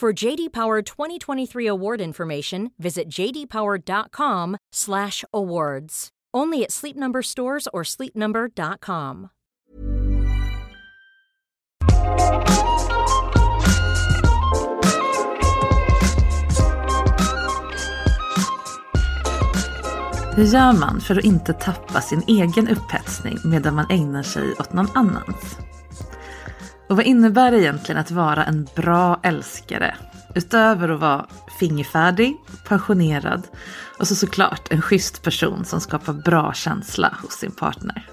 For JD Power 2023 award information, visit jdpower.com/awards. Only at Sleep Number stores or sleepnumber.com. Hur gör man för att inte tappa sin egen upphetsning medan man ägnar sig åt någon annans? Och vad innebär det egentligen att vara en bra älskare? Utöver att vara fingerfärdig, passionerad och så såklart en schysst person som skapar bra känsla hos sin partner.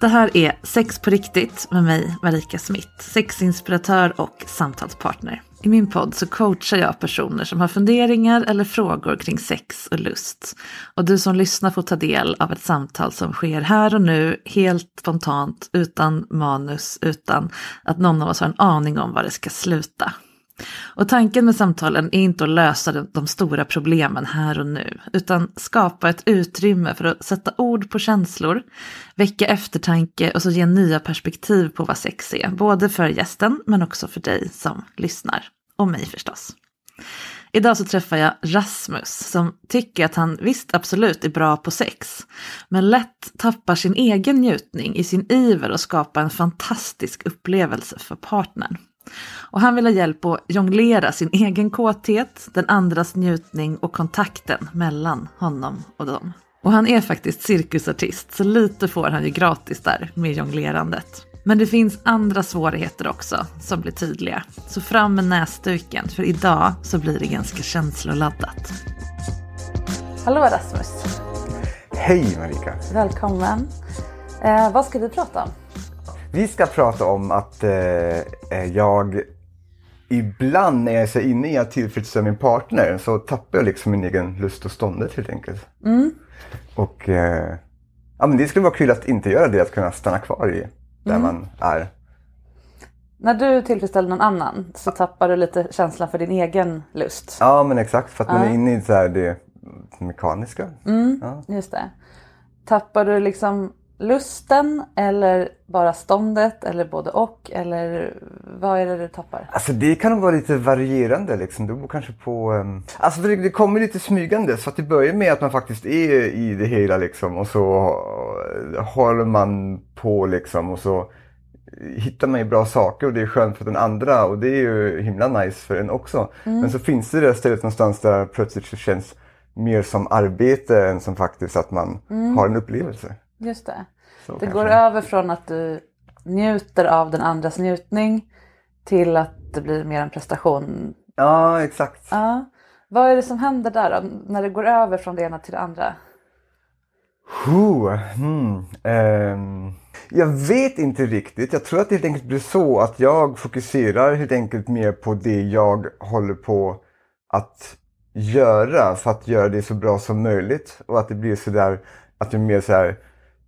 Det här är Sex på riktigt med mig, Marika Smith, sexinspiratör och samtalspartner. I min podd så coachar jag personer som har funderingar eller frågor kring sex och lust. Och du som lyssnar får ta del av ett samtal som sker här och nu, helt spontant, utan manus, utan att någon av oss har en aning om var det ska sluta. Och tanken med samtalen är inte att lösa de, stora problemen här och nu, utan skapa ett utrymme för att sätta ord på känslor, väcka eftertanke och så ge nya perspektiv på vad sex är, både för gästen men också för dig som lyssnar. Och mig förstås. Idag så träffar jag Rasmus som tycker att han visst absolut är bra på sex, men lätt tappar sin egen njutning i sin iver att skapa en fantastisk upplevelse för partnern. Och han vill ha hjälp att jonglera sin egen kåthet, den andras njutning och kontakten mellan honom och dem. Och han är faktiskt cirkusartist, så lite får han ju gratis där med jonglerandet. Men det finns andra svårigheter också som blir tydliga. Så fram med näsduken, för idag så blir det ganska känsloladdat. Hallå Rasmus! Hej Marika! Välkommen! Eh, vad ska vi prata om? Vi ska prata om att eh, eh, jag ibland när jag är så inne i att tillfredsställa min partner så tappar jag liksom min egen lust och ståndet helt enkelt. Mm. Och eh, ja, men det skulle vara kul att inte göra det, att kunna stanna kvar i där mm. man är. När du tillfredsställer någon annan så tappar du lite känslan för din egen lust. Ja men exakt, för att man är inne i så här det mekaniska. Mm, ja. Just det. Tappar du liksom lusten eller bara ståndet eller både och? Eller vad är det du tappar? Alltså det kan nog vara lite varierande liksom. Det beror kanske på... Um... Alltså det, det, kommer lite smygande så att det börjar med att man faktiskt är i det hela liksom och så håller man på liksom och så hittar man ju bra saker och det är skönt för den andra och det är ju himla nice för en också. Mm. Men så finns det det stället någonstans där plötsligt det känns mer som arbete än som faktiskt att man mm. har en upplevelse. Just det. Så det kanske. går över från att du njuter av den andras njutning till att det blir mer en prestation. Ja, exakt. Ja. Vad är det som händer där då, när det går över från det ena till det andra? Hmm. Um, jag vet inte riktigt. Jag tror att det helt enkelt blir så att jag fokuserar helt enkelt mer på det jag håller på att göra för att göra det så bra som möjligt. Och att det blir sådär att jag mer så här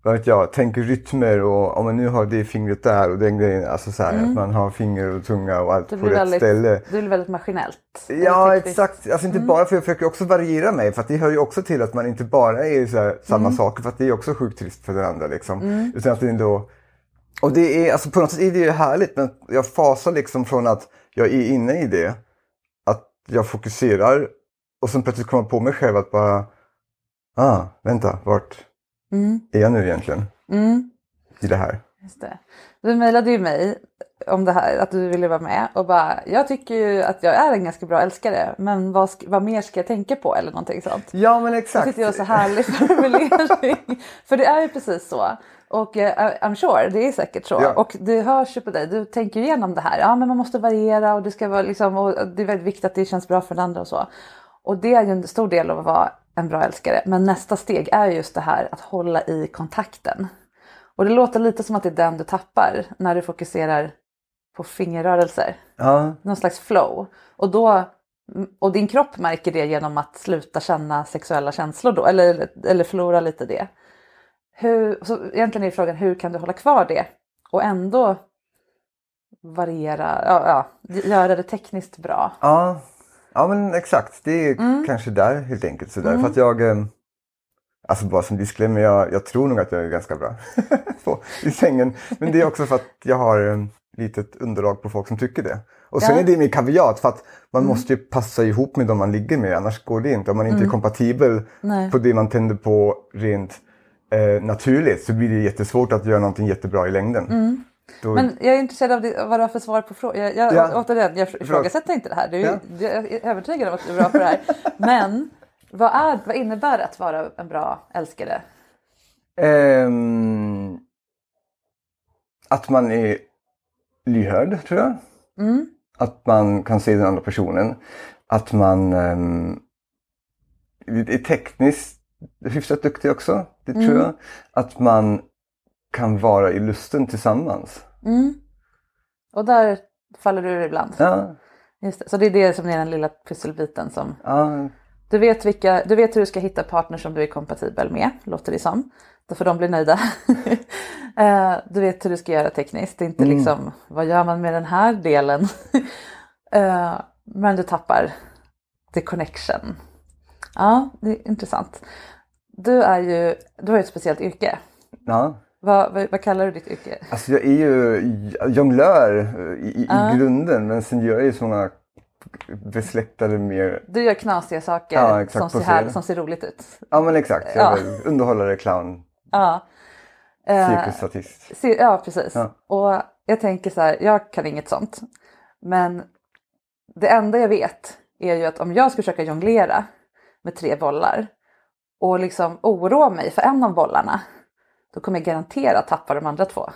vet jag, tänker rytmer och om man nu har det fingret där och den grejen. Alltså så här, Mm. att man har finger och tunga och allt på rätt väldigt, ställe. det blir väldigt maskinellt. Ja exakt, alltså inte bara för jag försöker också variera mig för det hör ju också till att man inte bara är så här, samma Mm. saker för att det är också sjukt trist för den andra liksom. Utan att det ändå... Och det är, alltså på något sätt är det ju härligt men jag fasar liksom från att jag är inne i det. Att jag fokuserar och sen plötsligt kommer jag på mig själv att bara Ah, vänta, vart Mm. är jag nu egentligen Mm. i det här? Just det. Du mejlade ju mig om det här, att du ville vara med och bara, jag tycker ju att jag är en ganska bra älskare, men vad, vad mer ska jag tänka på eller någonting sånt. Ja men Jag exakt. tyckte det var så härlig formulering. För det är ju precis så. Och eh, I'm sure, det är säkert så. Ja. Och det hörs ju på dig, du tänker igenom det här. Ja men man måste variera och det ska vara liksom, och det är väldigt viktigt att det känns bra för den andra och så. Och det är ju en stor del av att vara en bra älskare. Men nästa steg är just det här att hålla i kontakten. Och det låter lite som att det är den du tappar när du fokuserar på fingerrörelser. Ja, Någon slags flow. Och, då, och din kropp märker det genom att sluta känna sexuella känslor då, eller, eller förlora lite det. Hur, så egentligen är frågan hur kan du hålla kvar det och ändå variera, ja, ja, göra det tekniskt bra. ja, ja men exakt. Det är Mm. kanske där helt enkelt. Sådär. För att jag, eh, alltså bara som disclaimer, jag, jag tror nog att jag är ganska bra på, i sängen. Men det är också för att jag har eh, litet underlag på folk som tycker det. Och sen Ja. är det med kaviat för att man måste ju passa ihop med dem man ligger med annars går det inte. Om man inte är kompatibel Nej. på det man tänder på rent eh, naturligt så blir det jättesvårt att göra någonting jättebra i längden. Då, Men jag är intresserad av det, vad du har för svar på frågan. Jag, jag, Ja. återigen, jag ifrågasätter inte det här. Du, Ja. jag är övertygad om att du är bra på det här. Men vad, är, vad innebär det att vara en bra älskare? Ehm, att man är lyhörd, tror jag. Mm. Att man kan se den andra personen. Att man ehm, är tekniskt hyfsat duktig också, det tror Mm. jag. Att man kan vara i lusten tillsammans. Mm. Och där faller du ibland. Ja, Just det. Så det är det som är den lilla pusselbiten som ja, du vet, vilka, du vet hur du ska hitta partner som du är kompatibel med, låter det som. Då får de bli nöjda. Eh, du vet hur du ska göra tekniskt, det är inte liksom vad gör man med den här delen? Eh, men du tappar the connection. Ja, det är intressant. Du är ju, du har ju ett speciellt yrke. ja. Vad, vad, vad kallar du ditt yrke? Alltså jag är ju jonglör i, i, Ja. i grunden men sen gör jag ju så många besläktade mer, Du gör knasiga saker Ja, exakt, som, ser här, som ser roligt ut. ja men exakt, Ja. jag är underhållare, clown, Ja. Eh, cirkusartist. Ja, precis. Ja. Och jag tänker så här, jag kan inget sånt. Men det enda jag vet är ju att om jag ska försöka jonglera med tre bollar och liksom oroa mig för en av bollarna, då kommer jag garanterat tappa de andra två.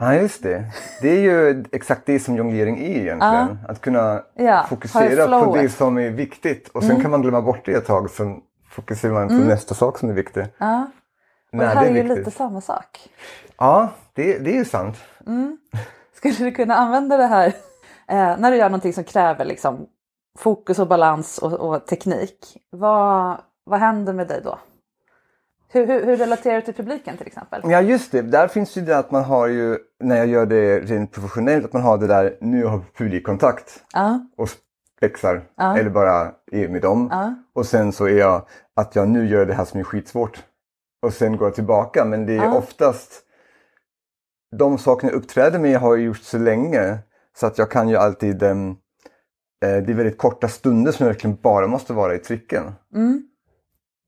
Ja just det. Det är ju exakt det som jonglering är egentligen. Att kunna Ja, fokusera det på. Mm. det som är viktigt och sen kan man glömma bort det ett tag sen fokuserar man på nästa sak som är viktig. Ja. Och det När här är, är ju viktigt. lite samma sak. Ja, det, det är ju sant. Skulle du kunna använda det här eh, när du gör någonting som kräver liksom, fokus och balans och, och teknik? Vad, vad händer med dig då? Hur, hur, hur relaterar du till publiken till exempel? Ja just det, där finns ju det att man har ju, när jag gör det rent professionellt, att man har det där, nu har publikkontakt Ja, och spexar Ja. eller bara är med dem. ja, Och sen så är jag att jag nu gör det här som är skitsvårt. Och sen går jag tillbaka. Men det är oftast de sakerna jag uppträder med har jag gjort så länge. Så att jag kan ju alltid eh, det är väldigt korta stunder som jag verkligen bara måste vara i tricken. mm,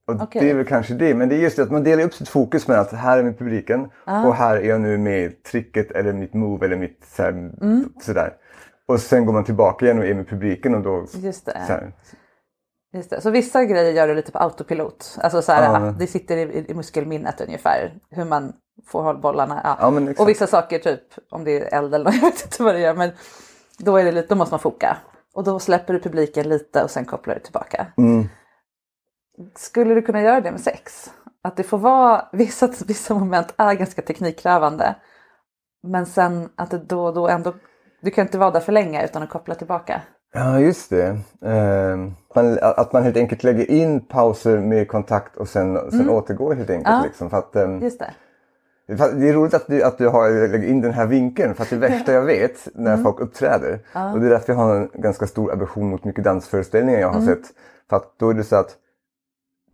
Och Okej. det är väl kanske det. Men det är just det att man delar upp sitt fokus med att här är min publiken Ja. och här är jag nu med tricket eller mitt move eller mitt så här, Mm. sådär. Och sen går man tillbaka igen och är med publiken och då just det. så Just det. Så vissa grejer gör du lite på autopilot. Alltså så här, aha, det sitter i, i muskelminnet ungefär. Hur man får hålla bollarna. Ja. Exakt. och vissa saker, typ om det är eld eller något, jag vet inte vad det gör. Men då, är det lite, då måste man foka. Och då släpper du publiken lite och sen kopplar du tillbaka. mm. Skulle du kunna göra det med sex? Att det får vara, vissa, vissa moment är ganska teknikkrävande. Men sen att det då och då ändå, du kan inte vara där för länge utan att koppla tillbaka. Ja, just det. Eh, man, att man helt enkelt lägger in pauser med kontakt och sen, sen återgår helt enkelt. Ja. Liksom, för att, ehm, Just det. Det är roligt att du, att du har lägger in den här vinkeln för att det värsta jag vet när Mm. folk uppträder och det är därför jag har en ganska stor aversion mot mycket dansföreställningar jag har Mm. sett. För att då är det så att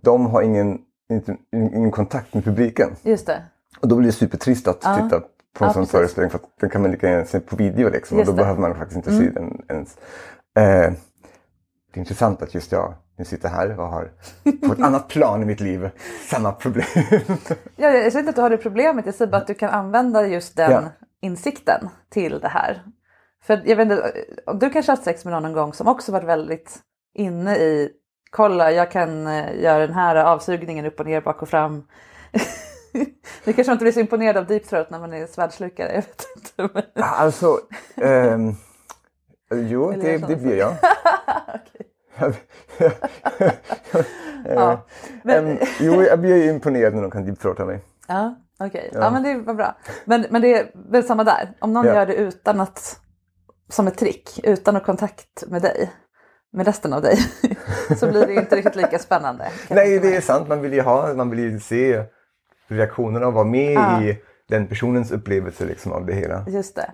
de har ingen, inte, ingen kontakt med publiken. Just det. Och då blir det supertrist att Ja. titta på en Ja, sån precis. föreställning för att den kan man lika gärna se på video liksom. Och då det. Mm. behöver man faktiskt inte se den ens. Eh, det är intressant att just jag nu sitter här och har på ett annat plan i mitt liv samma problem. Ja, jag säger inte att du har det problemet, jag säger bara att du kan använda just den Ja. insikten till det här. För jag vet inte, du kanske har haft sex med någon någon gång som också varit väldigt inne i kolla jag kan eh, göra den här avsugningen upp och ner, bak och fram. du kanske inte blir så imponerad av deep throat när man är svärdslukare. Jag vet inte. Men... alltså, ehm, jo det, det blir jag. Ja. Men, Ehm, jo, jag blir imponerad när de kan deepthroata mig. ja, okej. Ja. men det var bra. Men, men det är väl samma där. Om någon Ja. gör det utan att, som ett trick, utan att kontakt med dig, med resten av dig, så blir det inte riktigt lika spännande. Nej, det är sant. Man vill ju, ha, man vill ju se reaktionerna och vara med Ja. i den personens upplevelse liksom, av det hela. Just det.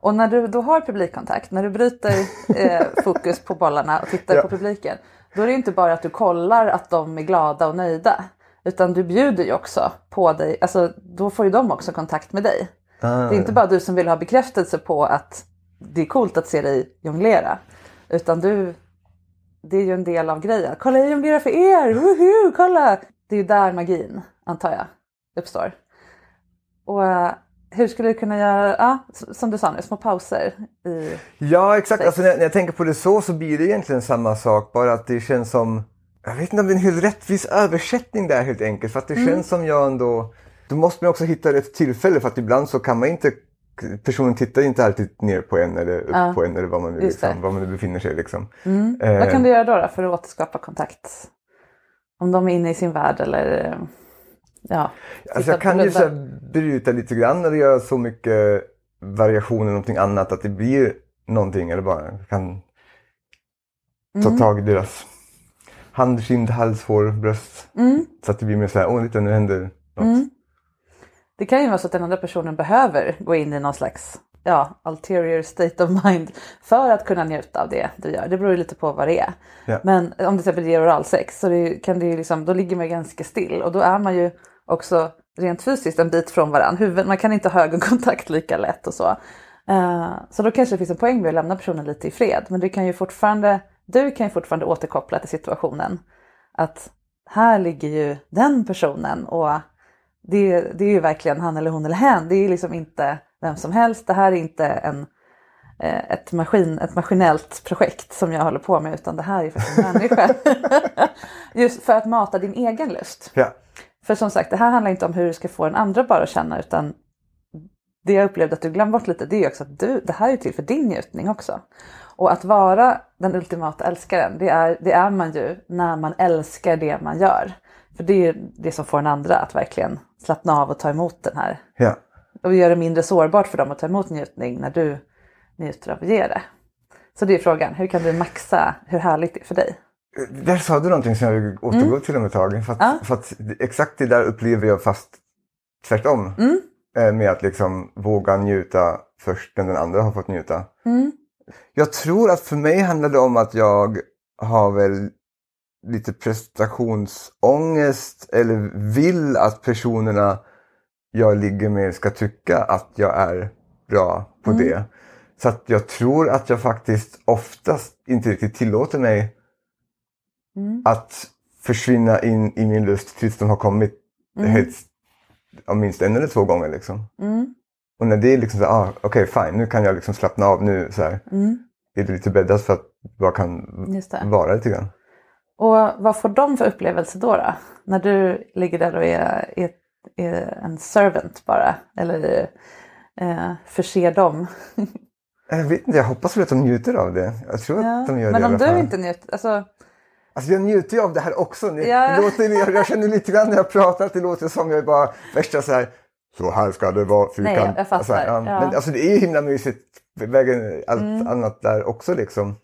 Och när du då har publikkontakt, när du bryter eh, fokus på bollarna och tittar Ja. på publiken, då är det inte bara att du kollar att de är glada och nöjda, utan du bjuder ju också på dig, alltså då får ju de också kontakt med dig. Ah. Det är inte bara du som vill ha bekräftelse på att det är coolt att se dig jonglera, utan du, det är ju en del av grejen. Kolla jag jonglerar för er, woho, kolla! Det är ju där magin, antar jag, uppstår. Och eh, hur skulle du kunna göra, ja, som du sa nu, små pauser i... Ja, exakt. Alltså, när, när jag tänker på det så så blir det egentligen samma sak. Bara att det känns som... Jag vet inte om det är en helt rättvis översättning där helt enkelt. För att det Mm. känns som jag ändå... Då måste man också hitta rätt tillfälle för att ibland så kan man inte... Personen tittar inte alltid ner på en eller upp Ja, på en eller var man, nu liksom, var man nu befinner sig. Liksom. Vad kan du göra då, då för att återskapa kontakt? Om de är inne i sin värld eller... eh, Ja, Alltså jag kan ju så här bryta lite grann eller göra så mycket variationer någonting annat att det blir någonting eller bara kan ta Mm. tag i deras hand, kind, hals, hår, bröst. Mm. Så att det blir mer så här, åh lite nu händer något. Det kan ju vara så att den andra personen behöver gå in i någon slags ja, ulterior state of mind för att kunna njuta av det du gör. Det beror ju lite på vad det är. Ja. Men om det till exempel ger oralsex så det, kan det ju liksom, då ligger man ganska still och då är man ju också rent fysiskt en bit från varandra. Huvud, man kan inte ha ögonkontakt lika lätt och så. Eh, så då kanske det finns en poäng med att lämna personen lite i fred. Men du kan ju fortfarande, du kan ju fortfarande återkoppla till situationen. Att här ligger ju den personen och det, det är ju verkligen han eller hon eller hen. Det är liksom inte vem som helst. Det här är inte en, eh, ett, maskin, ett maskinellt projekt som jag håller på med utan det här är faktiskt en människa. Just för att mata din egen lust. Ja. För som sagt, det här handlar inte om hur du ska få den andra bara att känna utan det jag upplevde att du glömde bort lite det är också att du, det här är till för din njutning också. Och att vara den ultimata älskaren, det är, det är man ju när man älskar det man gör. För det är det som får den andra att verkligen slappna av och ta emot den här. Ja. Och göra det mindre sårbart för dem att ta emot njutning när du njuter av att ge det. Så det är frågan, hur kan du maxa hur härligt det är för dig? Där sa du någonting som jag vill återgå till om ett tag. För att, Ja. för att exakt det där upplever jag fast tvärtom. Mm. Eh, Med att liksom våga njuta först när den andra har fått njuta. Mm. Jag tror att för mig handlar det om att jag har väl lite prestationsångest eller vill att personerna jag ligger med ska tycka att jag är bra på Mm. det. Så att jag tror att jag faktiskt oftast inte riktigt tillåter mig Mm. att försvinna in i min lust tills de har kommit helst, ja, minst en eller två gånger. Liksom. Mm. Och när det är liksom så ah, okej fine, nu kan jag liksom slappna av nu. Så här, Mm. är det lite bäddat för att jag kan vara lite grann. Och vad får de för upplevelse då? då? När du ligger där och är, är, är en servant bara? Eller eh, förser dem? Jag vet inte, jag hoppas väl att de njuter av det. Jag tror Ja. att de gör Men det i om du inte njuter, alltså, Alltså jag njuter ju av det här också. Det, Ja. det låter, jag, jag känner lite grann när jag pratar att det låter som jag är bara värsta så här. Så här ska det vara. fyrkant." Nej, jag fattar. Så här, ja. Men alltså det är ju himla mysigt. Vägen, allt annat där också liksom.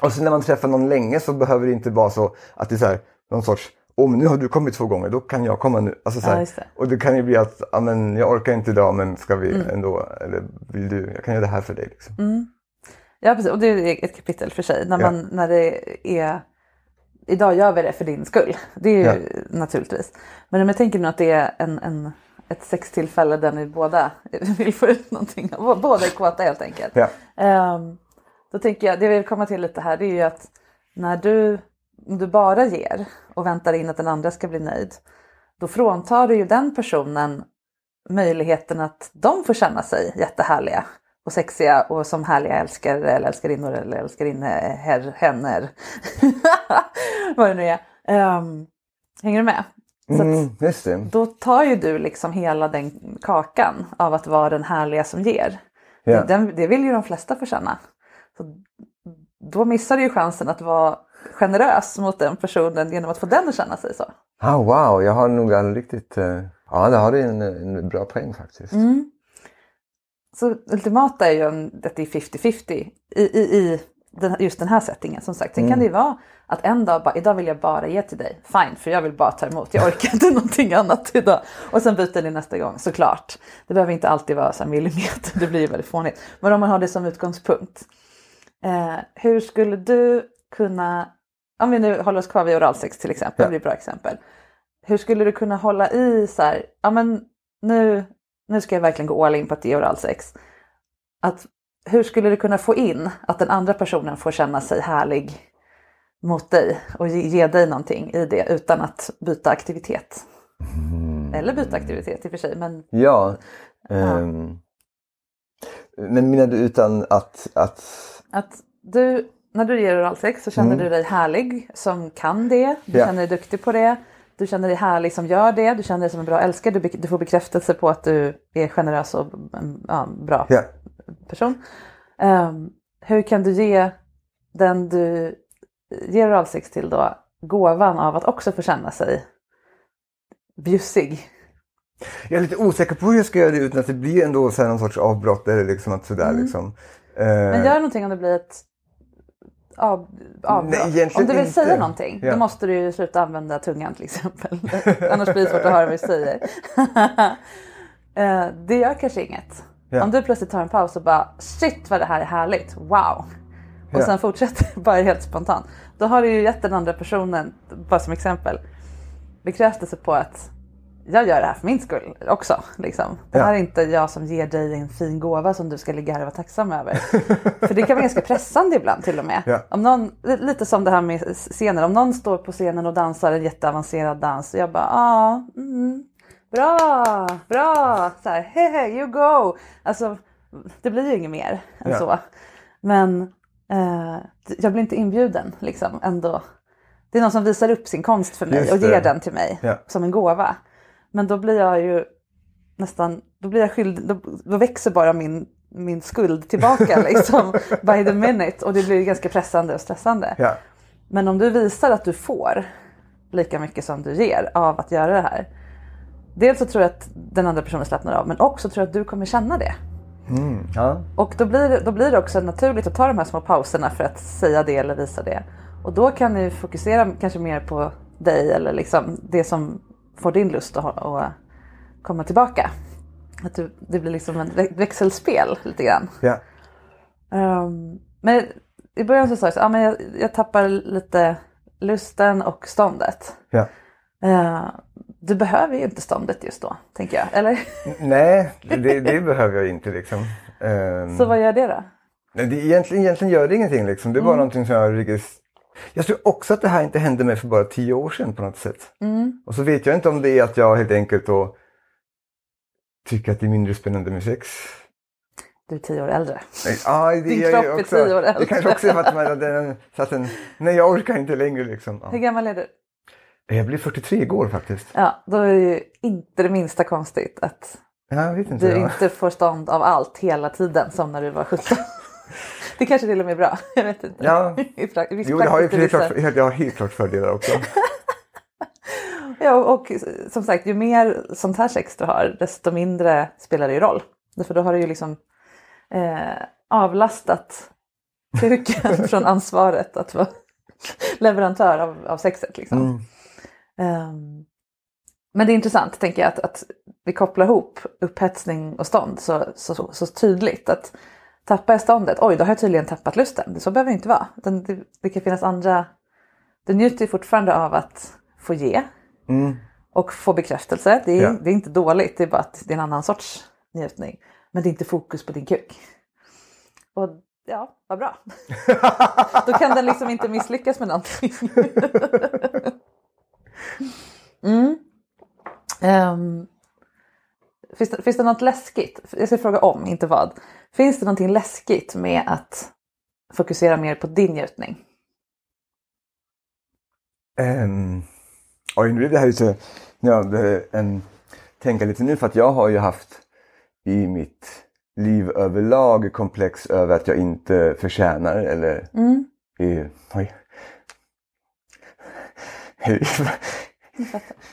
Och sen när man träffar någon länge så behöver det inte vara så att det är så här, någon sorts om nu har du kommit två gånger, då kan jag komma nu. Alltså, så Ja, det. och det kan ju bli att, ja, men, jag orkar inte idag men ska vi Mm. ändå, eller vill du, jag kan göra det här för dig. Liksom. Ja precis, och det är ett kapitel för sig. När, Ja. man, när det är, idag gör vi det för din skull. Det är ju naturligtvis. Men om jag tänker nu att det är en, en, ett sextillfälle där ni båda vill få ut någonting. Båda är kåta helt enkelt. Ja. Då tänker jag, det jag vill komma till lite här det är ju att när du, du bara ger och väntar in att den andra ska bli nöjd. Då fråntar du ju den personen möjligheten att de får känna sig jättehärliga och sexiga och som härliga älskare eller älskarinnor eller älskarinne, henner. Vad det nu är. Ehm, hänger du med? Mm, just det. då tar ju du liksom hela den kakan av att vara den härliga som ger. Ja. Den, det vill ju de flesta få känna. Så då missar du ju chansen att vara generös mot den personen genom att få den att känna sig så. Ah, wow, jag har nog aldrig riktigt... eh, ja, det har du en, en bra poäng faktiskt. Mm. Så ultimata är ju en, att det är 50-50 i, i, i den, just den här settingen som sagt. Sen Mm. kan det ju vara att en dag bara, idag vill jag bara ge till dig. Fine, för jag vill bara ta emot. Jag orkar inte någonting annat idag. Och sen byter ni nästa gång, såklart. Det behöver inte alltid vara så här millimeter, det blir ju väldigt fånigt. Men om man har det som utgångspunkt. Eh, hur skulle du kunna, om vi nu håller oss kvar vid oralsex till exempel, det blir ett bra exempel. Hur skulle du kunna hålla i så här, ja men nu, nu ska jag verkligen gå all in på att det är oralsex. Att, hur skulle du kunna få in att den andra personen får känna sig härlig mot dig och ge, ge dig någonting i det utan att byta aktivitet? Eller byta aktivitet i och för sig, men Ja. ehm, men menar du utan att... att att du, när du ger oralsex så känner Mm. du dig härlig som kan det, du Ja. känner dig duktig på det, du känner dig härlig som gör det, du känner dig som en bra älskare, du, du får bekräftelse på att du är generös och en ja, bra ja. person. Ehm, hur kan du ge den du ger oralsex till då gåvan av att också få känna sig bjussig? Jag är lite osäker på hur jag ska göra det utan att det blir ändå så någon sorts avbrott eller liksom att sådär Mm. liksom. Eh, Men gör någonting om det blir ett av, avbrott. Nej, om du vill inte. säga någonting Ja. då måste du ju sluta använda tungan till exempel. Annars blir det svårt att höra vad du säger. Eh, det gör kanske inget. Ja. Om du plötsligt tar en paus och bara shit vad det här är härligt, wow. Och Ja. sen fortsätter bara helt spontant. Då har du ju gett den andra personen, bara som exempel, bekräftelse på att jag gör det här för min skull också. Liksom. Det Ja. här är inte jag som ger dig en fin gåva som du ska ligga här och vara tacksam över. för det kan vara ganska pressande ibland till och med. Ja. Om någon, lite som det här med scener, om någon står på scenen och dansar en jätteavancerad dans och jag bara ah, mm, bra, bra, så här, hehe, you go. Alltså det blir ju inget mer än Ja. så. Men eh, jag blir inte inbjuden liksom ändå. Det är någon som visar upp sin konst för mig och ger den till mig Ja. som en gåva. Men då blir jag ju nästan, då blir jag skyldig, då, då växer bara min, min skuld tillbaka liksom by the minute och det blir ganska pressande och stressande. Ja. Men om du visar att du får lika mycket som du ger av att göra det här. Dels så tror jag att den andra personen slappnar av men också tror jag att du kommer känna det. Mm, ja. Och då blir, då blir det också naturligt att ta de här små pauserna för att säga det eller visa det. Och då kan ni fokusera kanske mer på dig eller liksom det som får din lust att, att komma tillbaka. Att du, det blir liksom ett vä- växelspel lite grann. Ja. Ehm, men i början så sa jag så, ah, men jag, jag tappar lite lusten och ståndet. Ja. Eh, du behöver ju inte ståndet just då, tänker jag. Eller? Nej, det, det behöver jag inte liksom. Ehm, Så vad gör det då? det, egentligen, egentligen gör det ingenting liksom. Det är bara Mm. någonting som jag. Jag tror också att det här inte hände mig för bara tio år sedan på något sätt. Mm. Och så vet jag inte om det är att jag helt enkelt då tycker att det är mindre spännande med sex. Du är tio år äldre. Ja, det Din kropp är också. tio år äldre. Det kanske också är för att man hade en, så att en, nej jag orkar inte längre liksom. Hur Ja. gammal är du? Jag blir 43 igår faktiskt. Ja, då är det ju inte det minsta konstigt att inte. du ja. inte får stånd av allt hela tiden som när du var 17. Det kanske till och med är bra. Jag vet inte. Ja. Jo, det har ju helt klart, jag har helt klart fördelar också. Ja, och som sagt, ju mer sånt här sex du har, desto mindre spelar det ju roll. Därför då har du ju liksom eh, avlastat kuken från ansvaret att vara leverantör av, av sexet. Liksom. Mm. Ehm, men det är intressant tänker jag att, att vi kopplar ihop upphetsning och stånd så, så, så, så tydligt. Att tappar jag ståndet, oj då har jag tydligen tappat lusten. Så behöver det inte vara. Det, det kan finnas andra, du njuter ju fortfarande av att få ge Mm. och få bekräftelse. Det är, Ja. det är inte dåligt, det är bara att det är en annan sorts njutning. Men det är inte fokus på din kuk. Och ja, vad bra. Då kan den liksom inte misslyckas med någonting. mm. Ehm, finns, det, finns det något läskigt? Jag ska fråga om, inte vad. Finns det någonting läskigt med att fokusera mer på din njutning? Um, oj, nu blev det här lite... Ja, det, en, tänka lite nu för att jag har ju haft i mitt liv överlag komplex över att jag inte förtjänar eller Mm. är, oj.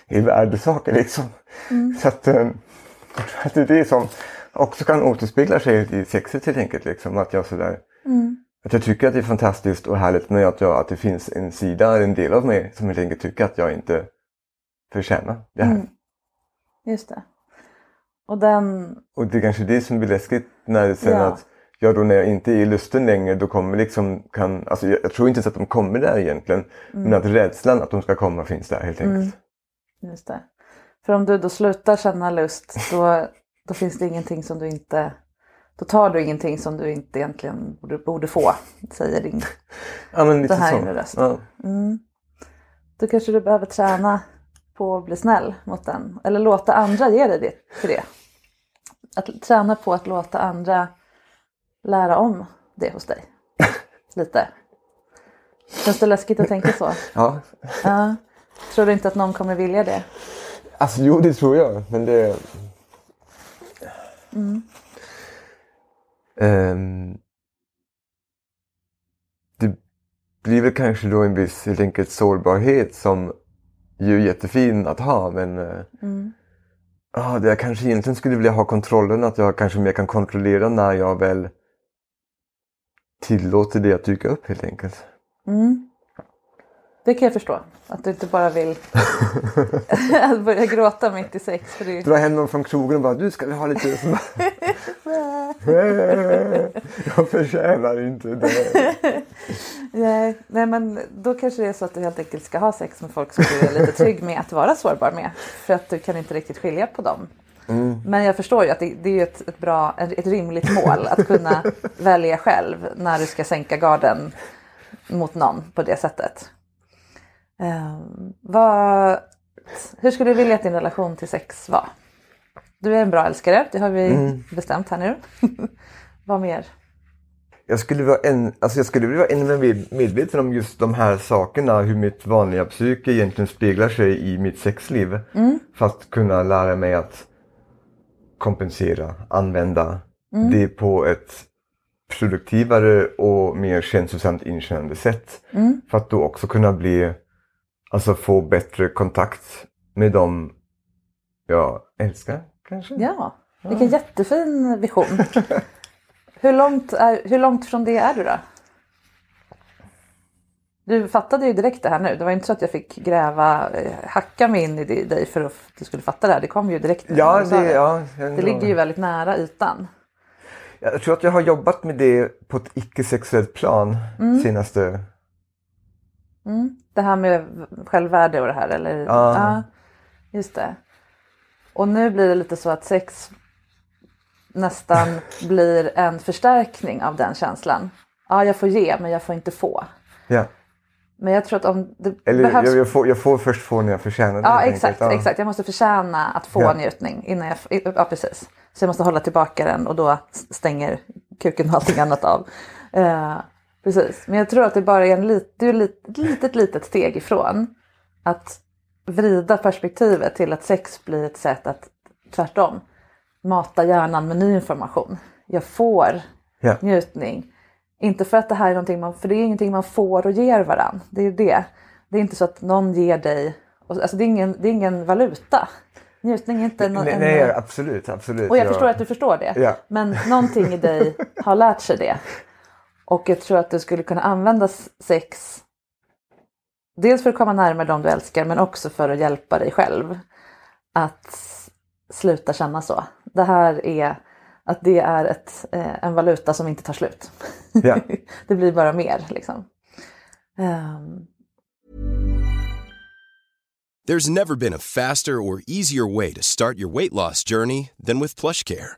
är, är liksom. Så att, um, jag att det är det som också kan återspegla sig i sexet helt enkelt. Liksom, att jag sådär att jag tycker att det är fantastiskt och härligt men att, jag, att det finns en sida, en del av mig som helt enkelt tycker att jag inte förtjänar det här. Mm. Just det. Och den, Och det är kanske det som blir läskigt när det sen Ja. att jag då när jag inte är i lusten längre då kommer liksom kan, alltså jag, jag tror inte ens att de kommer där egentligen. Men att rädslan att de ska komma finns där helt enkelt. just det. För om du då slutar känna lust då, då finns det ingenting som du inte, då tar du ingenting som du inte egentligen borde, borde få, säger din. Ja men lite Det här en röst. Ja. Då kanske du behöver träna på att bli snäll mot den. Eller låta andra ge dig det, för det. Att träna på att låta andra lära om det hos dig. Lite. Känns det läskigt att tänka så? ja. Ja. Tror du inte att någon kommer vilja det? Alltså jo det tror jag men det... Ehm, det blir väl kanske då en viss helt enkelt sårbarhet som ju är jättefin att ha men eh, ja, det jag kanske egentligen skulle vilja ha kontrollen att jag kanske mer kan kontrollera när jag väl tillåter det att dyka upp helt enkelt. Det kan jag förstå. Att du inte bara vill att börja gråta mitt i sex. För det... Dra hem någon från krogen och bara du ska vi ha lite... Jag förtjänar inte det. Nej, nej, men då kanske det är så att du helt enkelt ska ha sex med folk som du är lite trygg med att vara sårbar med. För att du kan inte riktigt skilja på dem. Men jag förstår ju att det, det är ett, ett, bra, ett rimligt mål att kunna välja själv när du ska sänka garden mot någon på det sättet. Ehm, vad, hur skulle du vilja att din relation till sex var? Du är en bra älskare, det har vi bestämt här nu. vad mer? Jag skulle, vara en, alltså jag skulle vilja vara ännu mer medveten om just de här sakerna, hur mitt vanliga psyke egentligen speglar sig i mitt sexliv. För att kunna lära mig att kompensera, använda det på ett produktivare och mer känslosamt inkännande sätt. För att då också kunna bli, alltså få bättre kontakt med dem jag älskar kanske. Ja, vilken jättefin vision. hur, långt är, hur långt från det är du då? Du fattade ju direkt det här nu. Det var inte så att jag fick gräva, eh, hacka mig in i di- dig för att du skulle fatta det här. Det kom ju direkt Ja, det, ja, det ligger ju väldigt nära ytan. Jag tror att jag har jobbat med det på ett icke-sexuellt plan senaste... Det här med självvärde och det här eller? Ja. just det. Och nu blir det lite så att sex nästan blir en förstärkning av den känslan. Ja, jag får ge men jag får inte få. Ja. Men jag tror att om det Eller behövs... jag, jag, får, jag får först få när jag förtjänar det. Ja exakt. Ja. exakt. Jag måste förtjäna att få Ja. njutning innan jag... Ja precis. Så jag måste hålla tillbaka den och då stänger kuken och allting annat av. Eh, precis. Men jag tror att det bara är en lit, det är lit, ett litet, litet steg ifrån att vrida perspektivet till att sex blir ett sätt att tvärtom mata hjärnan med ny information. Jag får Ja. njutning. Inte för att det här är någonting man, för det är ingenting man får och ger varann. Det är ju det. Det är inte så att någon ger dig, alltså det är ingen, det är ingen valuta. Njutning är inte någon, Nej, nej, absolut, absolut. och jag ja. förstår att du förstår det. Ja. Men någonting i dig har lärt sig det. Och jag tror att du skulle kunna använda sex dels för att komma närmare dem du älskar men också för att hjälpa dig själv att sluta känna så. Det här är att det är ett, eh, en valuta som inte tar slut. Ja. det blir bara mer liksom. Um, There's never been a faster or easier way to start your weight loss journey than with PlushCare.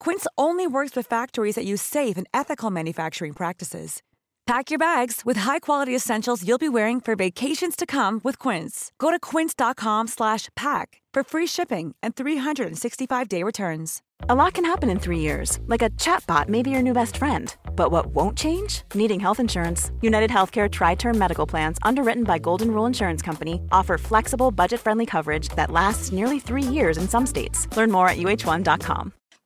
Quince only works with factories that use safe and ethical manufacturing practices. Pack your bags with high-quality essentials you'll be wearing for vacations to come with Quince. Go to quince.com/pack for free shipping and 365-day returns. A lot can happen in three years, like a chatbot may be your new best friend. But what won't change? Needing health insurance. United Healthcare Tri Term Medical Plans, underwritten by Golden Rule Insurance Company, offer flexible, budget friendly coverage that lasts nearly three years in some states. Learn more at uh1.com.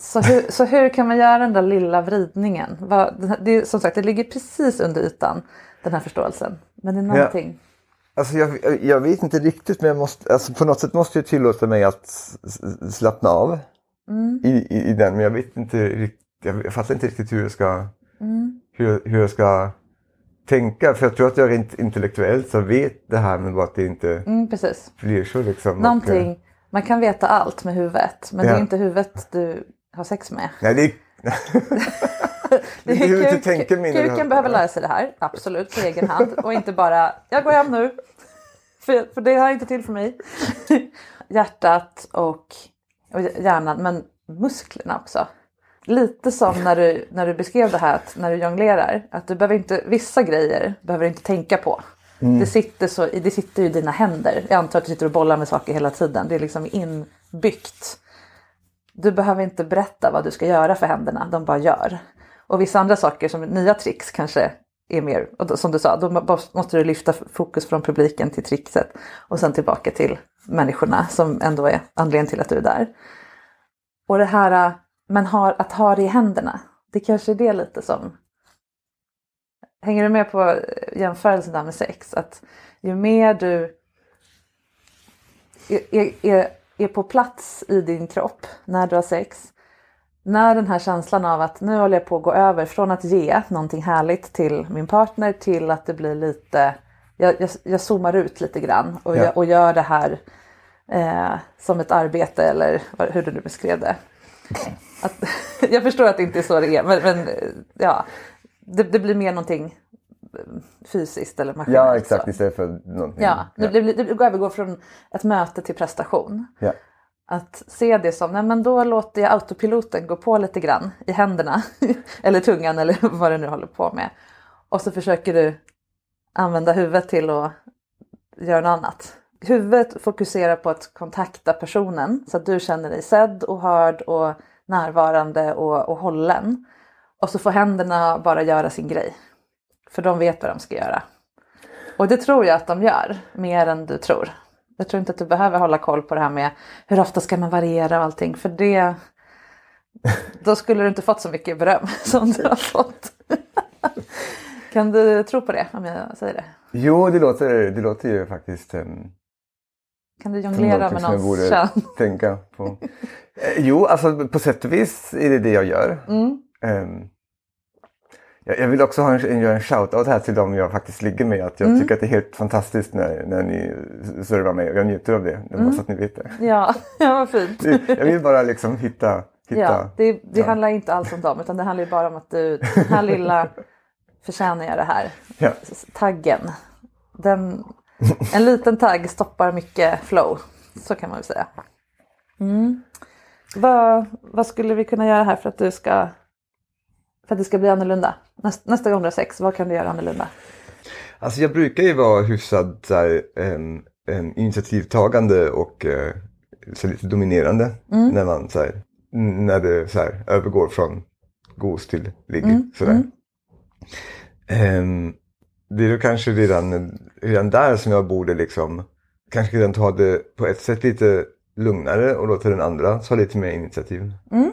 Så, hur, så hur kan man göra den där lilla vridningen? Vad, det, som sagt, det ligger precis under ytan, den här förståelsen. Men det är någonting. Ja. Alltså jag, jag vet inte riktigt men jag måste, alltså på något sätt måste jag tillåta mig att slappna av mm. i, i, i, den. Men jag vet inte riktigt, jag fattar inte riktigt hur jag ska, mm. hur, hur jag ska tänka. För jag tror att jag rent intellektuellt så vet det här men bara att det inte mm, precis. blir så. Liksom. Någonting, och, man kan veta allt med huvudet men ja. det är inte huvudet du har sex med. Nej, det är... det är hur kuk, tänker. Kuken behöver lära sig det här, absolut, på egen hand. Och inte bara, jag går hem nu. För, för det här är inte till för mig. Hjärtat och, och hjärnan, men musklerna också. Lite som när du, när du beskrev det här att när du jonglerar, att du behöver inte, vissa grejer behöver du inte tänka på. Mm. Det, sitter så, det sitter ju i dina händer. Jag antar att du sitter och bollar med saker hela tiden. Det är liksom inbyggt. Du behöver inte berätta vad du ska göra för händerna, de bara gör. Och vissa andra saker som nya tricks kanske är mer, och som du sa, då måste du lyfta fokus från publiken till trickset och sen tillbaka till människorna som ändå är anledningen till att du är där. Och det här, men har, att ha det i händerna, det kanske är det lite som Hänger du med på jämförelsen där med sex? Att ju mer du är, är, är på plats i din kropp när du har sex, när den här känslan av att nu håller jag på att gå över från att ge någonting härligt till min partner till att det blir lite, jag, jag, jag zoomar ut lite grann och, ja. jag, och gör det här eh, som ett arbete eller hur du nu beskrev det. Att, jag förstår att det inte är så det är men, men ja, det, det, blir mer någonting fysiskt eller maskinellt. Ja, exakt. så. Istället för någonting. Ja, det, det, det, det övergår från ett möte till prestation. Ja. Att se det som, nej men då låter jag autopiloten gå på lite grann i händerna. eller tungan eller vad du nu håller på med. Och så försöker du använda huvudet till att göra något annat. Huvudet fokuserar på att kontakta personen så att du känner dig sedd och hörd och närvarande och, och hållen. Och så får händerna bara göra sin grej. För de vet vad de ska göra. Och det tror jag att de gör, mer än du tror. Jag tror inte att du behöver hålla koll på det här med hur ofta ska man variera och allting. För det, då skulle du inte fått så mycket beröm som du har fått. Kan du tro på det om jag säger det? Jo, det låter, det låter ju faktiskt um, Kan du jonglera med någons kön? tänka på. Eh, jo, alltså på sätt och vis är det det jag gör. Mm. Ehm, jag, jag vill också ha en, göra en shout-out här till dem jag faktiskt ligger med. Att jag Mm. tycker att det är helt fantastiskt när, när ni servar mig och jag njuter av det. Det Mm. så att ni vet det. Ja, ja vad fint. Jag vill bara liksom hitta... hitta Ja, det det ja. handlar inte alls om dem utan det handlar bara om att du, den här lilla förtjänar jag det här. Ja. Taggen. Den, en liten tagg stoppar mycket flow. Så kan man väl säga. Mm. Vad, vad skulle vi kunna göra här för att du ska för att det ska bli annorlunda? Nästa, nästa gång du har sex, vad kan du göra annorlunda? Alltså jag brukar ju vara hyfsad så här, em, em, initiativtagande och eh, så lite dominerande Mm. när man så här, när det så här, övergår från gos till ligg. Mm, Sådär. mm. Em, det är då kanske redan, redan där som jag borde liksom kanske redan ta det på ett sätt lite lugnare och låta den andra ta lite mer initiativ. Mm.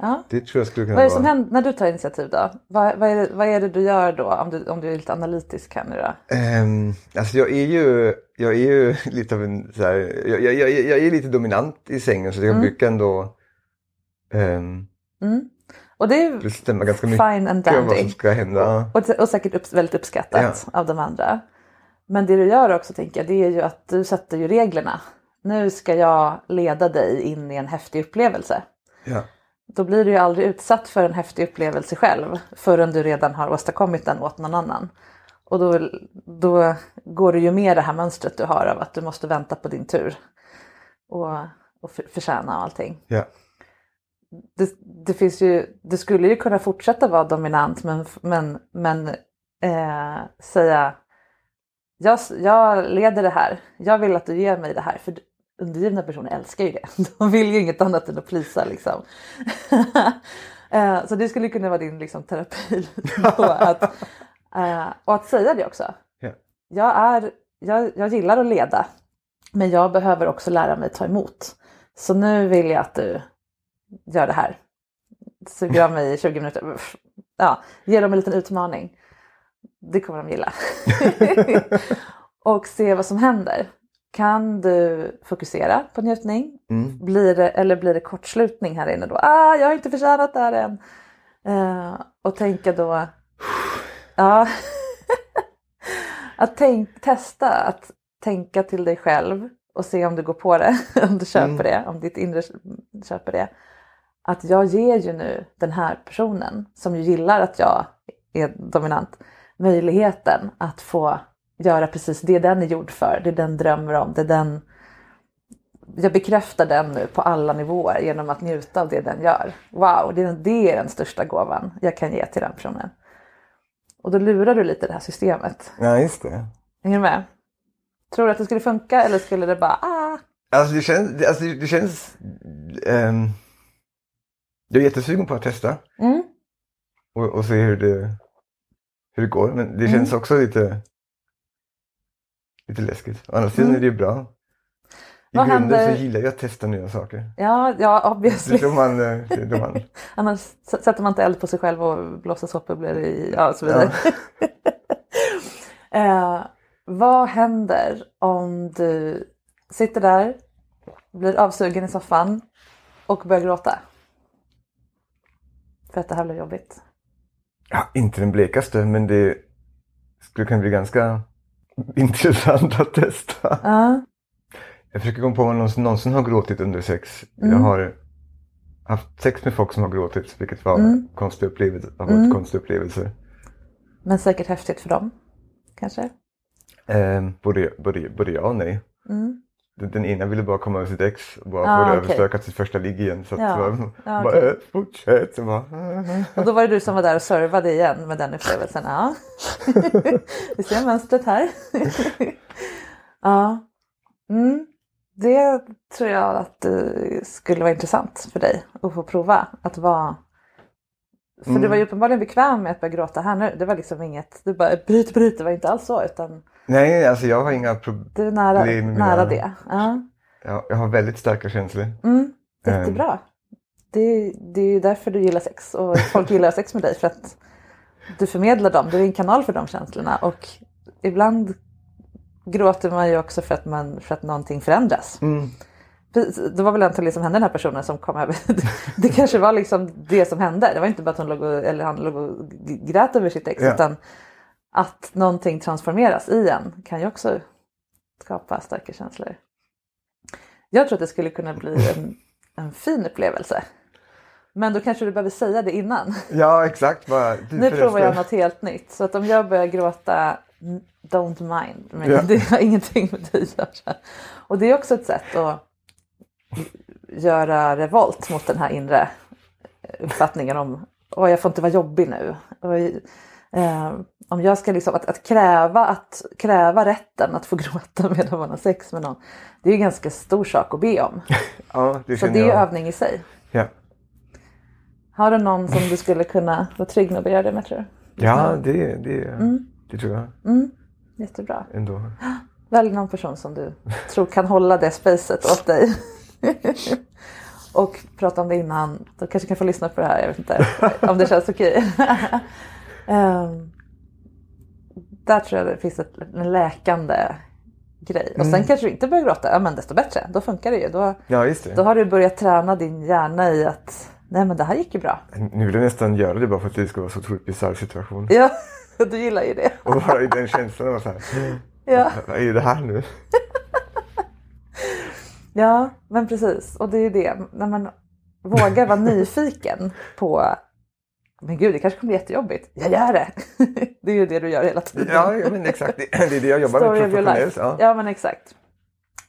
Ja. Det tror jag skulle kunna Vad är det som vara. händer när du tar initiativ då? Vad, vad, är, det, vad är det du gör då om du, om du är lite analytisk här nu då? Um, alltså jag är ju, jag är ju lite av en så här, jag, jag, jag, jag är lite dominant i sängen så jag Mm. brukar ändå um, Mm. Och det är bestämma ganska mycket fine and om vad dandy. som ska hända. Och, och säkert upp, väldigt uppskattat av de andra. Men det du gör också tänker jag, det är ju att du sätter ju reglerna. Nu ska jag leda dig in i en häftig upplevelse. Ja. Då blir du ju aldrig utsatt för en häftig upplevelse själv förrän du redan har åstadkommit den åt någon annan. Och då, då går det ju med det här mönstret du har av att du måste vänta på din tur. Och, och för, förtjäna allting. Ja. Det, det finns ju, du skulle ju kunna fortsätta vara dominant men, men, men eh, säga jag, jag leder det här, jag vill att du ger mig det här. För undergivna personer älskar ju det. De vill ju inget annat än att plisa liksom. Eh, Så det skulle kunna vara din liksom, terapi. på att, eh, och att säga det också. Ja. Jag, är, jag, jag gillar att leda. Men jag behöver också lära mig ta emot. Så nu vill jag att du gör det här. Suger av mig i 20 minuter. Ja, ge dem en liten utmaning. Det kommer de gilla. och se vad som händer. Kan du fokusera på njutning? Mm. Blir det, eller blir det kortslutning här inne då? Ah, jag har inte förtjänat det här än. Eh, och tänka då... Ja. att tänk, testa att tänka till dig själv och se om du går på det. Om du köper Mm. det. Om ditt inre köper det. Att jag ger ju nu den här personen som ju gillar att jag är dominant möjligheten att få göra precis det den är gjord för. Det den drömmer om. Det den... Jag bekräftar den nu på alla nivåer genom att njuta av det den gör. Wow, det är, det är den största gåvan jag kan ge till den personen. Och då lurar du lite det här systemet. ja, just det. Hänger du med? Tror du att det skulle funka eller skulle det bara ah? Alltså det känns, alltså det känns ehm, jag är jättesugen på att testa Mm. och, och se hur det, hur det går. Men det Mm. känns också lite, lite läskigt. Å andra sidan Mm. är det ju bra. I Vad grunden händer- så gillar jag att testa nya saker. Ja, ja obviously. då man, eh, då man Annars sätter man inte eld på sig själv och blåser såpbubblor i, ja och så vidare. eh, vad händer om du sitter där, blir avsugen i soffan och börjar gråta? För att det här blir jobbigt. Ja, inte den blekaste, men det skulle kunna bli ganska intressant att testa. Ja. Jag försöker komma på om någon någonsin har gråtit under sex. Jag Mm. har haft sex med folk som har gråtit, vilket var Mm. konstiga upplevelser. Har Mm. varit konstiga upplevelser. Men säkert häftigt för dem. Kanske? Eh, både, både, både ja och nej. Mm. Den, ena ville bara komma över sitt ex och bara Ah, få det okej. överstökat sitt första ligg igen. Så att Ja. var, Ja, bara, eh, fortsätt. Så bara, Och då var det du som var där och servade igen med den upplevelsen. Ja. Vi ser mönstret här. ja. Mm. Det tror jag att det skulle vara intressant för dig att få prova. Att vara... För du var ju uppenbarligen bekväm med att börja gråta här nu. Det var liksom inget, du bara bryt, bryt, det var inte alls så. Utan nej, alltså jag har inga problem. du är nära, Det är mina- nära det. Ja. Jag, jag har väldigt starka känslor. Mm, Ehm. jättebra. Det, det är ju därför du gillar sex och folk gillar sex med dig för att du förmedlar dem. Du är en kanal för de känslorna och ibland gråter man ju också för att, man, för att någonting förändras. Mm. Det var väl antagligen som hände den här personen som kom över. Det kanske var liksom det som hände. Det var inte bara att hon låg och, eller han låg och grät över sitt ex Ja. utan att någonting transformeras i en kan ju också skapa starka känslor. Jag tror att det skulle kunna bli en, en fin upplevelse. Men då kanske du behöver säga det innan. Ja, exakt. Bara, Nu provar jag något helt nytt. Så att om jag börjar gråta, don't mind. Men Ja. det har ingenting med dig att göra. Och det är också ett sätt att göra revolt mot den här inre uppfattningen om Åh, jag får inte vara jobbig nu. Eh, om jag ska liksom, att, att, kräva, att kräva rätten att få gråta medan man har sex med någon. Det är ju en ganska stor sak att be om. Ja, det Så det är ju övning i sig. Ja. Har du någon som du skulle kunna vara trygg nog att göra det med tror du? Ja, det, det, Mm. det tror jag Mm, jättebra. ändå. Välj någon person som du tror kan hålla det spacet åt dig. och prata om det innan. Du kanske kan få lyssna på det här. Jag vet inte om det känns okej. Ehm, där tror jag det finns ett, en läkande grej. Och sen kanske du inte börjar gråta. Ja men desto bättre. Då funkar det ju. Då, Ja, det. då har du börjat träna din hjärna i att nej men det här gick ju bra. Nu vill jag nästan göra det bara för att det ska vara så otroligt bisarr situation. Ja, du gillar ju det. Och vara i den känslan och så här. Ja. Vad är det här nu? Ja, men precis. Och det är ju det. När man vågar vara nyfiken på men gud, det kanske kommer bli jättejobbigt. Jag gör det! det är ju det du gör hela tiden. Ja, men exakt. Det, är det jag jobbar Story med professionellt. Ja. Ja, men exakt.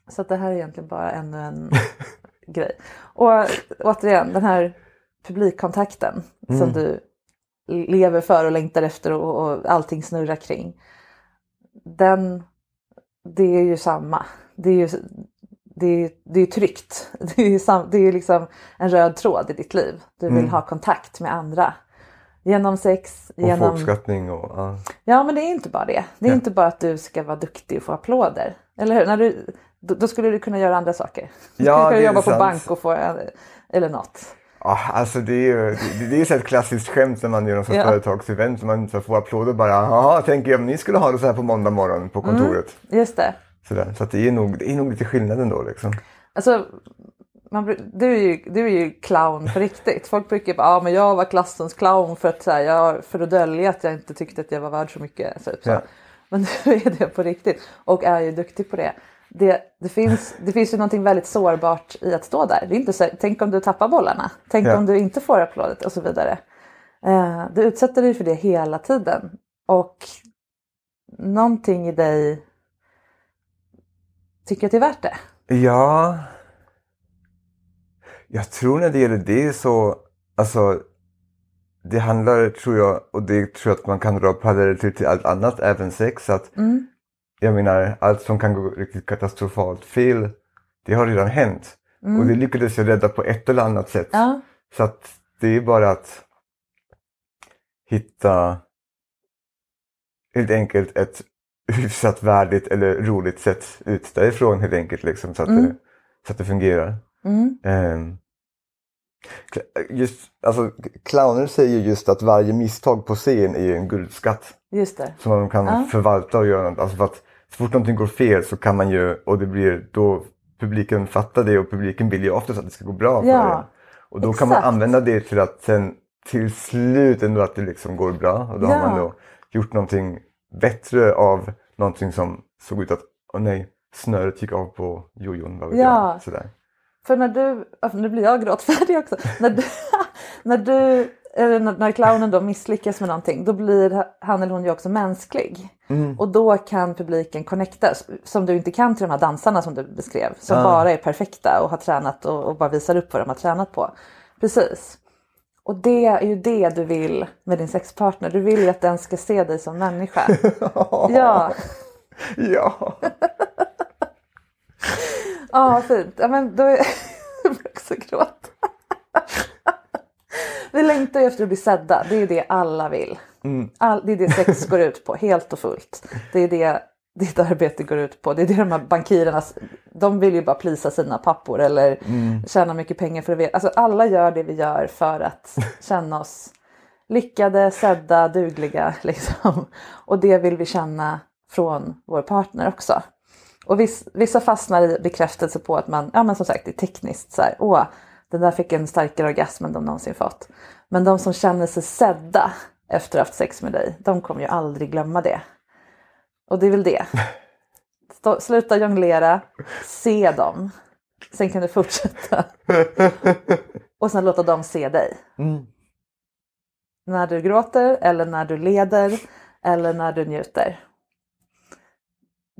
Så att det här är egentligen bara ännu en grej. Och återigen, den här publikkontakten Mm. som du lever för och längtar efter och, och allting snurrar kring. Den, det är ju samma. Det är ju, det är, det är tryggt. Det är, sam, det är liksom en röd tråd i ditt liv. Du vill Mm. ha kontakt med andra. Genom sex, Och genom... folkskattning och ja. Ja, men det är inte bara det. Det är Ja. inte bara att du ska vara duktig och få applåder. Eller hur? När du, då, skulle du kunna göra andra saker. Du Ja, skulle kunna jobba på bank och få eller något. Ja, alltså det är ju det, är så ett klassiskt skämt när man gör någon sorts Ja. företagsevent. Man får applåder bara. Jaha, tänker jag ni skulle ha det så här på måndag morgon på kontoret. Just det. Så, där. så det, är nog, det är nog lite skillnad ändå liksom. Alltså, man, du, är ju, du är ju clown på riktigt. Folk brukar bara, ja men jag var klassens clown för att, så här, jag, för att dölja att jag inte tyckte att jag var värd så mycket. Typ, så. Ja. Men du är det på riktigt och är ju duktig på det. Det, det, finns, det finns ju någonting väldigt sårbart i att stå där. Det är inte så, tänk om du tappar bollarna. Tänk Ja. om du inte får applådet och så vidare. Eh, du utsätter dig för det hela tiden. Och någonting i dig tycker att det är värt det. Ja. Jag tror när det gäller det så, alltså det handlar, tror jag, och det tror jag att man kan dra paralleller till, till allt annat, även sex, att Mm. jag menar, allt som kan gå riktigt katastrofalt fel, det har redan hänt. Och det lyckades jag rädda på ett eller annat sätt. Mm. Ja, Så att det är bara att hitta helt enkelt ett hyfsat värdigt eller roligt sätt ut därifrån helt enkelt liksom, så, att Mm. det, så att det fungerar. Mm. Ehm, just, alltså, clowner säger just att varje misstag på scen är en guldskatt just det. som man kan Ja. förvalta och göra något. Alltså för att så fort någonting går fel så kan man ju, och det blir då publiken fattar det och publiken vill ju oftast att det ska gå bra för Ja, en. Och då kan man exakt. använda det till att sen till slut ändå att det liksom går bra. Och då har Ja. man då gjort någonting bättre av någonting som såg ut att, åh nej, snöret gick av på jojon. Vad Ja. Sådär. För när du, ja, nu blir jag gråtfärdig också. när du, när du eller när clownen då misslyckas med någonting, då blir han eller hon ju också mänsklig. Mm. Och då kan publiken connecta, som du inte kan till de här dansarna som du beskrev, som ja. bara är perfekta och har tränat och, och, bara visar upp vad de har tränat på. Precis. Och det är ju det du vill med din sexpartner, du vill ju att den ska se dig som människa. ja. ja. Ja, fint. Ja, men då är... jag också gråta. Vi längtar ju efter att bli sedda. Det är det alla vill. Mm. All, det är det sex går ut på, helt och fullt. Det är det ditt arbete går ut på. Det är det de här bankirerna, de vill ju bara plisa sina pappor eller mm. tjäna mycket pengar för att veta. Alltså alla gör det vi gör för att känna oss lyckade, sedda, dugliga liksom. Och det vill vi känna från vår partner också. Och vissa fastnar i bekräftelse på att man, ja men som sagt det är tekniskt så här, åh, den där fick en starkare orgasm än de någonsin fått. Men de som känner sig sedda efter att ha haft sex med dig, de kommer ju aldrig glömma det. Och det är väl det. Stå, sluta jonglera, se dem. Sen kan du fortsätta. Och sen låta dem se dig. Mm. När du gråter eller när du leder eller när du njuter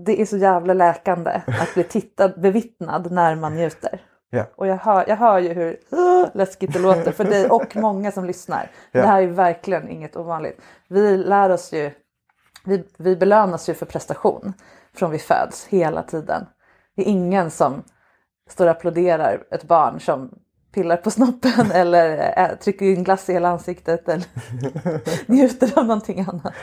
det är så jävla läkande att bli tittad, bevittnad när man njuter. Yeah. Och jag hör, jag hör ju hur uh, läskigt det låter för dig och många som lyssnar. Yeah. Det här är verkligen inget ovanligt. Vi lär oss ju, vi, vi belönas ju för prestation från vi föds hela tiden. Det är ingen som står och applåderar ett barn som pillar på snoppen eller äh, trycker in glass i hela ansiktet eller njuter av någonting annat.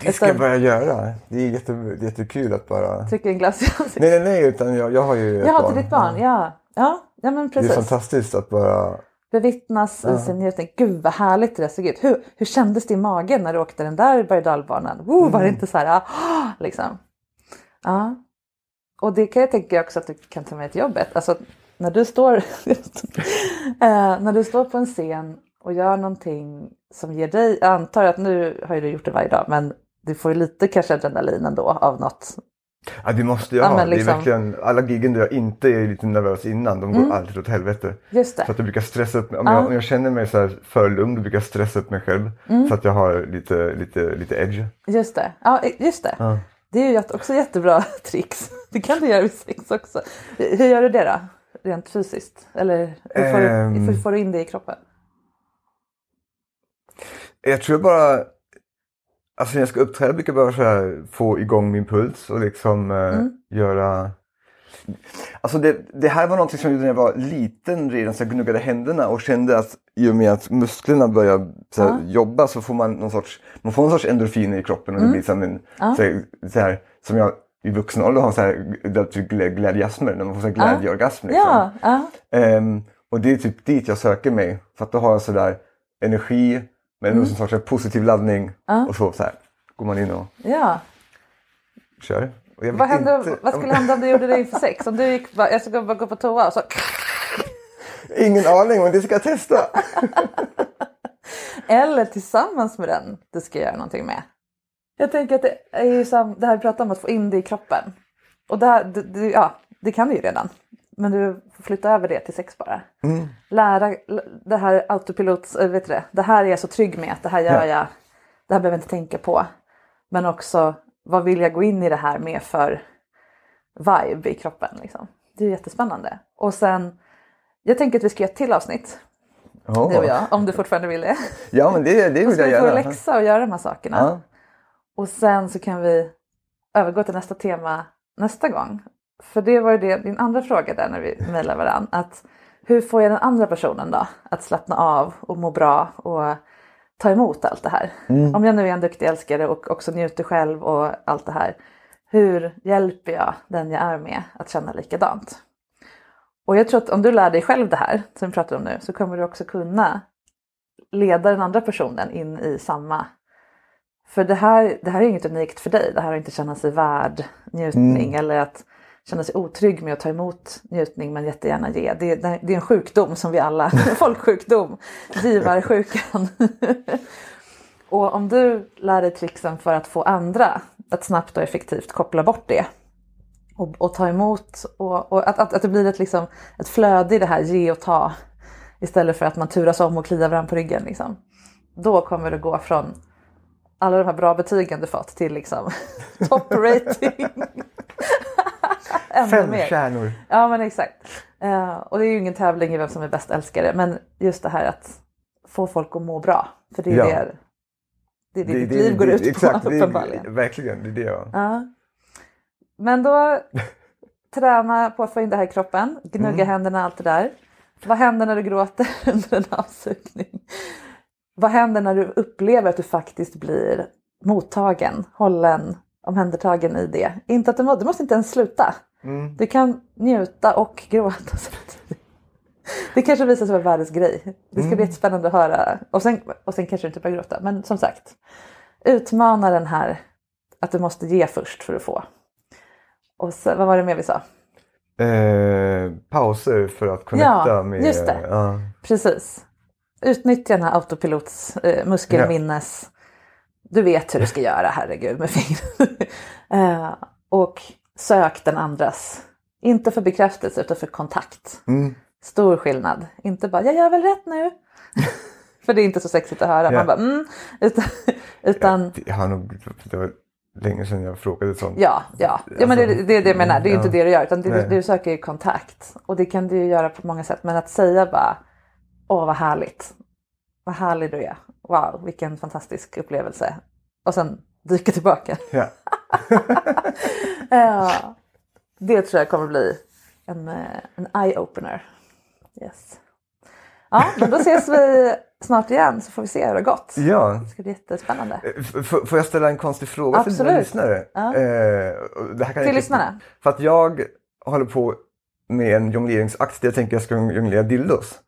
Det ska jag börja göra. Det är, jätte, jättekul att bara... Trycka in glass i ansiktet? Nej, nej, nej utan jag, jag har ju ett Jaha, barn. till ditt barn, ja. Ja, ja men precis. Det är fantastiskt att bara... Bevittnas ja. i sin njutning. Gud vad härligt det såg ut. Hur, hur kändes det i magen när du åkte den där berg dalbanan? Oh, mm. Var det inte så här, ah, liksom? Ja. Och det kan jag tänka också att du kan ta med till jobbet. Alltså, när du står, eh, när du står på en scen och gör någonting som ger dig, jag antar att nu har ju du gjort det varje dag, men du får ju lite kanske adrenalin ändå av något. Ja det måste jag ja, ha. Liksom... Det är liksom- verkligen, alla giggen där jag inte är lite nervös innan, de går mm. alltid åt helvete. Just det. Så att jag brukar stressa upp mig. Om, ja. jag, om jag känner mig så här för lugn, då brukar jag stressa upp mig själv. Mm. Så att jag har lite, lite, lite edge. Just det. Ja, just det. Ja. Det är ju också jättebra tricks. Det kan du göra vid sex också. Hur gör du det då? Rent fysiskt? Eller hur får, um, du, hur får du in det i kroppen? Jag tror bara, alltså när jag ska uppträda brukar jag bara få igång min puls och liksom eh, mm. göra Alltså det, det, här var någonting som jag gjorde när jag var liten redan, så jag gnuggade händerna och kände att i och med att musklerna börjar så här, ja. jobba så får man någon sorts, man får någon sorts endorfiner i kroppen och mm. det blir som en, ja. som jag i vuxen ålder har så här, typ glädjeasmer, när man får så här glädjeorgasm. Liksom. Ja, um, och det är typ dit jag söker mig. För att då har jag sådär energi med mm. en sorts positiv laddning och så, så här, går man in och ja. kör. Vad, hände, inte, vad skulle hända om du gjorde det inför sex? Om du gick bara, jag ska bara gå på toa och så... Ingen aning men det ska jag testa. Eller tillsammans med den du ska göra någonting med. Jag tänker att det är ju som det här vi pratar om att få in det i kroppen. Och det, här, det, det, ja, det kan du ju redan. Men du får flytta över det till sex bara. Mm. Lära det här autopilot, äh, vet du det, det här är jag så trygg med att det här gör ja. jag. Det här behöver jag inte tänka på. Men också vad vill jag gå in i det här med för vibe i kroppen. Liksom. Det är jättespännande. Och sen, jag tänker att vi ska göra ett till avsnitt. Oh. Du och jag, om du fortfarande vill det. Ja men det, det vill jag göra. Då ska vi få läxa och göra de här sakerna. Ja. Och sen så kan vi övergå till nästa tema nästa gång. För det var ju det, din andra fråga där när vi mejlade varandra. Att hur får jag den andra personen då att slappna av och må bra och ta emot allt det här? Mm. Om jag nu är en duktig älskare och också njuter själv och allt det här. Hur hjälper jag den jag är med att känna likadant? Och jag tror att om du lär dig själv det här som vi pratar om nu så kommer du också kunna leda den andra personen in i samma för det här, det här är inget unikt för dig. Det här är inte känna sig värd njutning mm. eller att känna sig otrygg med att ta emot njutning men jättegärna ge. Det, det, det är en sjukdom som vi alla, folksjukdom, givarsjukan. och om du lär dig tricksen för att få andra att snabbt och effektivt koppla bort det och, och ta emot och, och att, att, att, det blir ett, liksom, ett flöde i det här ge och ta istället för att man turas om och kliar varandra på ryggen. Liksom då kommer du gå från alla de här bra betygen du fått till liksom top rating. Fem mer. stjärnor. Ja men exakt. Uh, och det är ju ingen tävling i vem som är bäst älskare men just det här att få folk att må bra. För det är ja. det, det, är det, det ditt liv går ut på exakt, uppenbarligen. Verkligen, det är det ja. Uh. Men då träna på att få in det här i kroppen, gnugga mm. händerna, allt det där. Vad händer när du gråter under en avsugning? Vad händer när du upplever att du faktiskt blir mottagen, hållen, omhändertagen i det? Inte att du, må, du måste inte ens sluta. Mm. Du kan njuta och gråta. Det kanske visar sig vara världens grej. Det ska mm. bli jättespännande att höra. Och sen, och sen kanske du inte börjar gråta. Men som sagt, utmana den här att du måste ge först för att få. Och så, vad var det mer vi sa? Eh, pauser för att connecta ja, med... just det. Ja. Precis. Utnyttja den här autopilots eh, muskelminnes... Du vet hur du ska göra, herregud, med fingret. eh, och sök den andras, inte för bekräftelse utan för kontakt. Mm. Stor skillnad. Inte bara, jag gör väl rätt nu. för det är inte så sexigt att höra. Man bara, mm. Utan, utan... Jag har nog, det var länge sedan jag frågade sånt. Ja, ja. ja men det, det, det är det jag menar. Det är ja. inte det du gör utan det, det, du söker ju kontakt. Och det kan du ju göra på många sätt. Men att säga bara Åh vad härligt. Vad härlig du är. Wow vilken fantastisk upplevelse. Och sen dyka tillbaka. Ja. ja. Det tror jag kommer bli en, eh, en eye-opener. Yes. Ja, men då ses vi snart igen så får vi se hur det har gått. Ja. Det ska bli jättespännande. Eh, F får jag ställa en konstig fråga Absolut. till dina lyssnare? Ja. Eh, till lyssnarna? För att jag håller på med en jongleringsakt där jag tänker att jag ska jonglera dildos.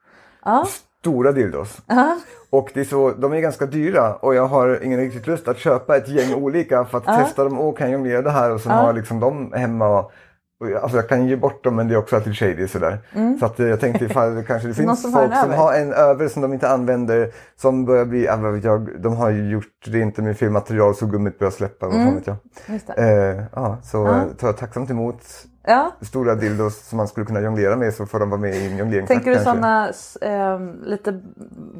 Ja. Stora dildos. Ja. Och det är så, de är ganska dyra och jag har ingen riktigt lust att köpa ett gäng olika för att testa dem. Åh, kan jag jonglera det här? Och sen ha liksom dem hemma. Och, Alltså jag kan ge bort dem men det är också alltid shady sådär. Mm. Så att eh, jag tänkte ifall det kanske det finns folk som har en över som de inte använder som börjar bli, jag, de har ju gjort det inte med fel material så gummit börjar släppa. Mm. Vad vet jag. Eh, ja, så ja. tar jag tacksamt emot ja. stora dildos som man skulle kunna jonglera med så får de vara med i en jongleringsakt Tänker du sådana eh, lite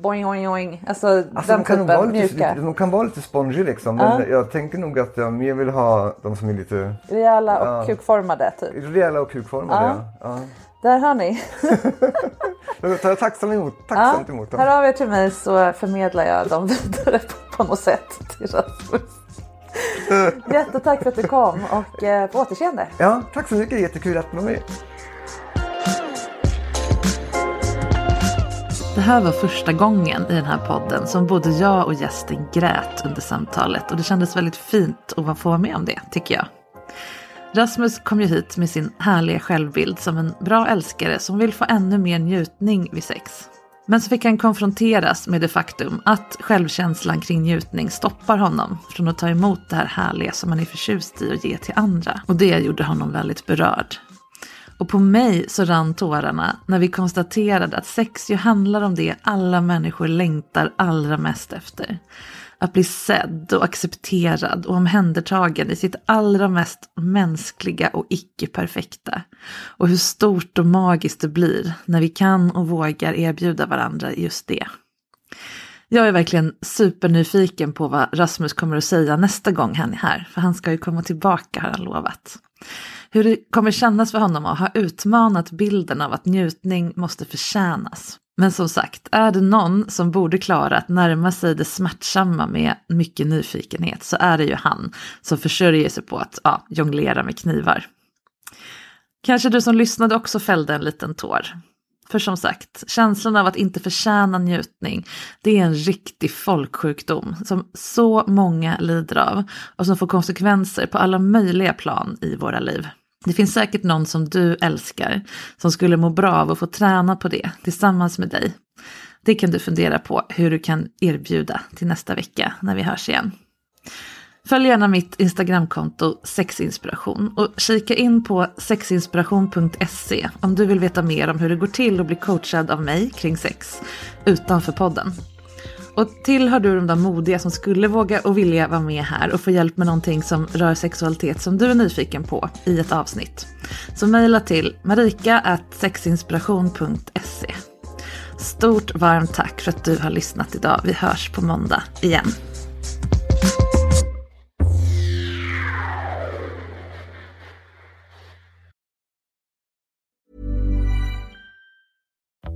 boing oing oing, alltså, alltså den de typen mjuka? Lite, de kan vara lite spongy liksom men ja. jag tänker nog att jag mer vill ha de som är lite rejäla och ja, kukformade typ. Rejäla och kukformade ja. ja. Där hör ni. jag tar tacksamt emot, tacksamt emot dem. Hör av er till mig så förmedlar jag dem vidare på, på något sätt till Rasmus. Jättetack för att du kom och eh, på återseende. Ja, tack så mycket. Jättekul att du var med. Det här var första gången i den här podden som både jag och gästen grät under samtalet och det kändes väldigt fint att få vara med om det, tycker jag. Rasmus kom ju hit med sin härliga självbild som en bra älskare som vill få ännu mer njutning vid sex. Men så fick han konfronteras med det faktum att självkänslan kring njutning stoppar honom från att ta emot det här härliga som han är förtjust i och ge till andra. Och det gjorde honom väldigt berörd. Och på mig så rann tårarna när vi konstaterade att sex ju handlar om det alla människor längtar allra mest efter. Att bli sedd och accepterad och omhändertagen i sitt allra mest mänskliga och icke-perfekta. Och hur stort och magiskt det blir när vi kan och vågar erbjuda varandra just det. Jag är verkligen supernyfiken på vad Rasmus kommer att säga nästa gång han är här, för han ska ju komma tillbaka har han lovat. Hur det kommer kännas för honom att ha utmanat bilden av att njutning måste förtjänas. Men som sagt, är det någon som borde klara att närma sig det smärtsamma med mycket nyfikenhet så är det ju han som försörjer sig på att ja, jonglera med knivar. Kanske du som lyssnade också fällde en liten tår. För som sagt, känslan av att inte förtjäna njutning, det är en riktig folksjukdom som så många lider av och som får konsekvenser på alla möjliga plan i våra liv. Det finns säkert någon som du älskar som skulle må bra av att få träna på det tillsammans med dig. Det kan du fundera på hur du kan erbjuda till nästa vecka när vi hörs igen. Följ gärna mitt Instagramkonto sexinspiration och kika in på sexinspiration.se om du vill veta mer om hur det går till att bli coachad av mig kring sex utanför podden. Och tillhör du de där modiga som skulle våga och vilja vara med här och få hjälp med någonting som rör sexualitet som du är nyfiken på i ett avsnitt. Så mejla till marika.sexinspiration.se. Stort varmt tack för att du har lyssnat idag. Vi hörs på måndag igen.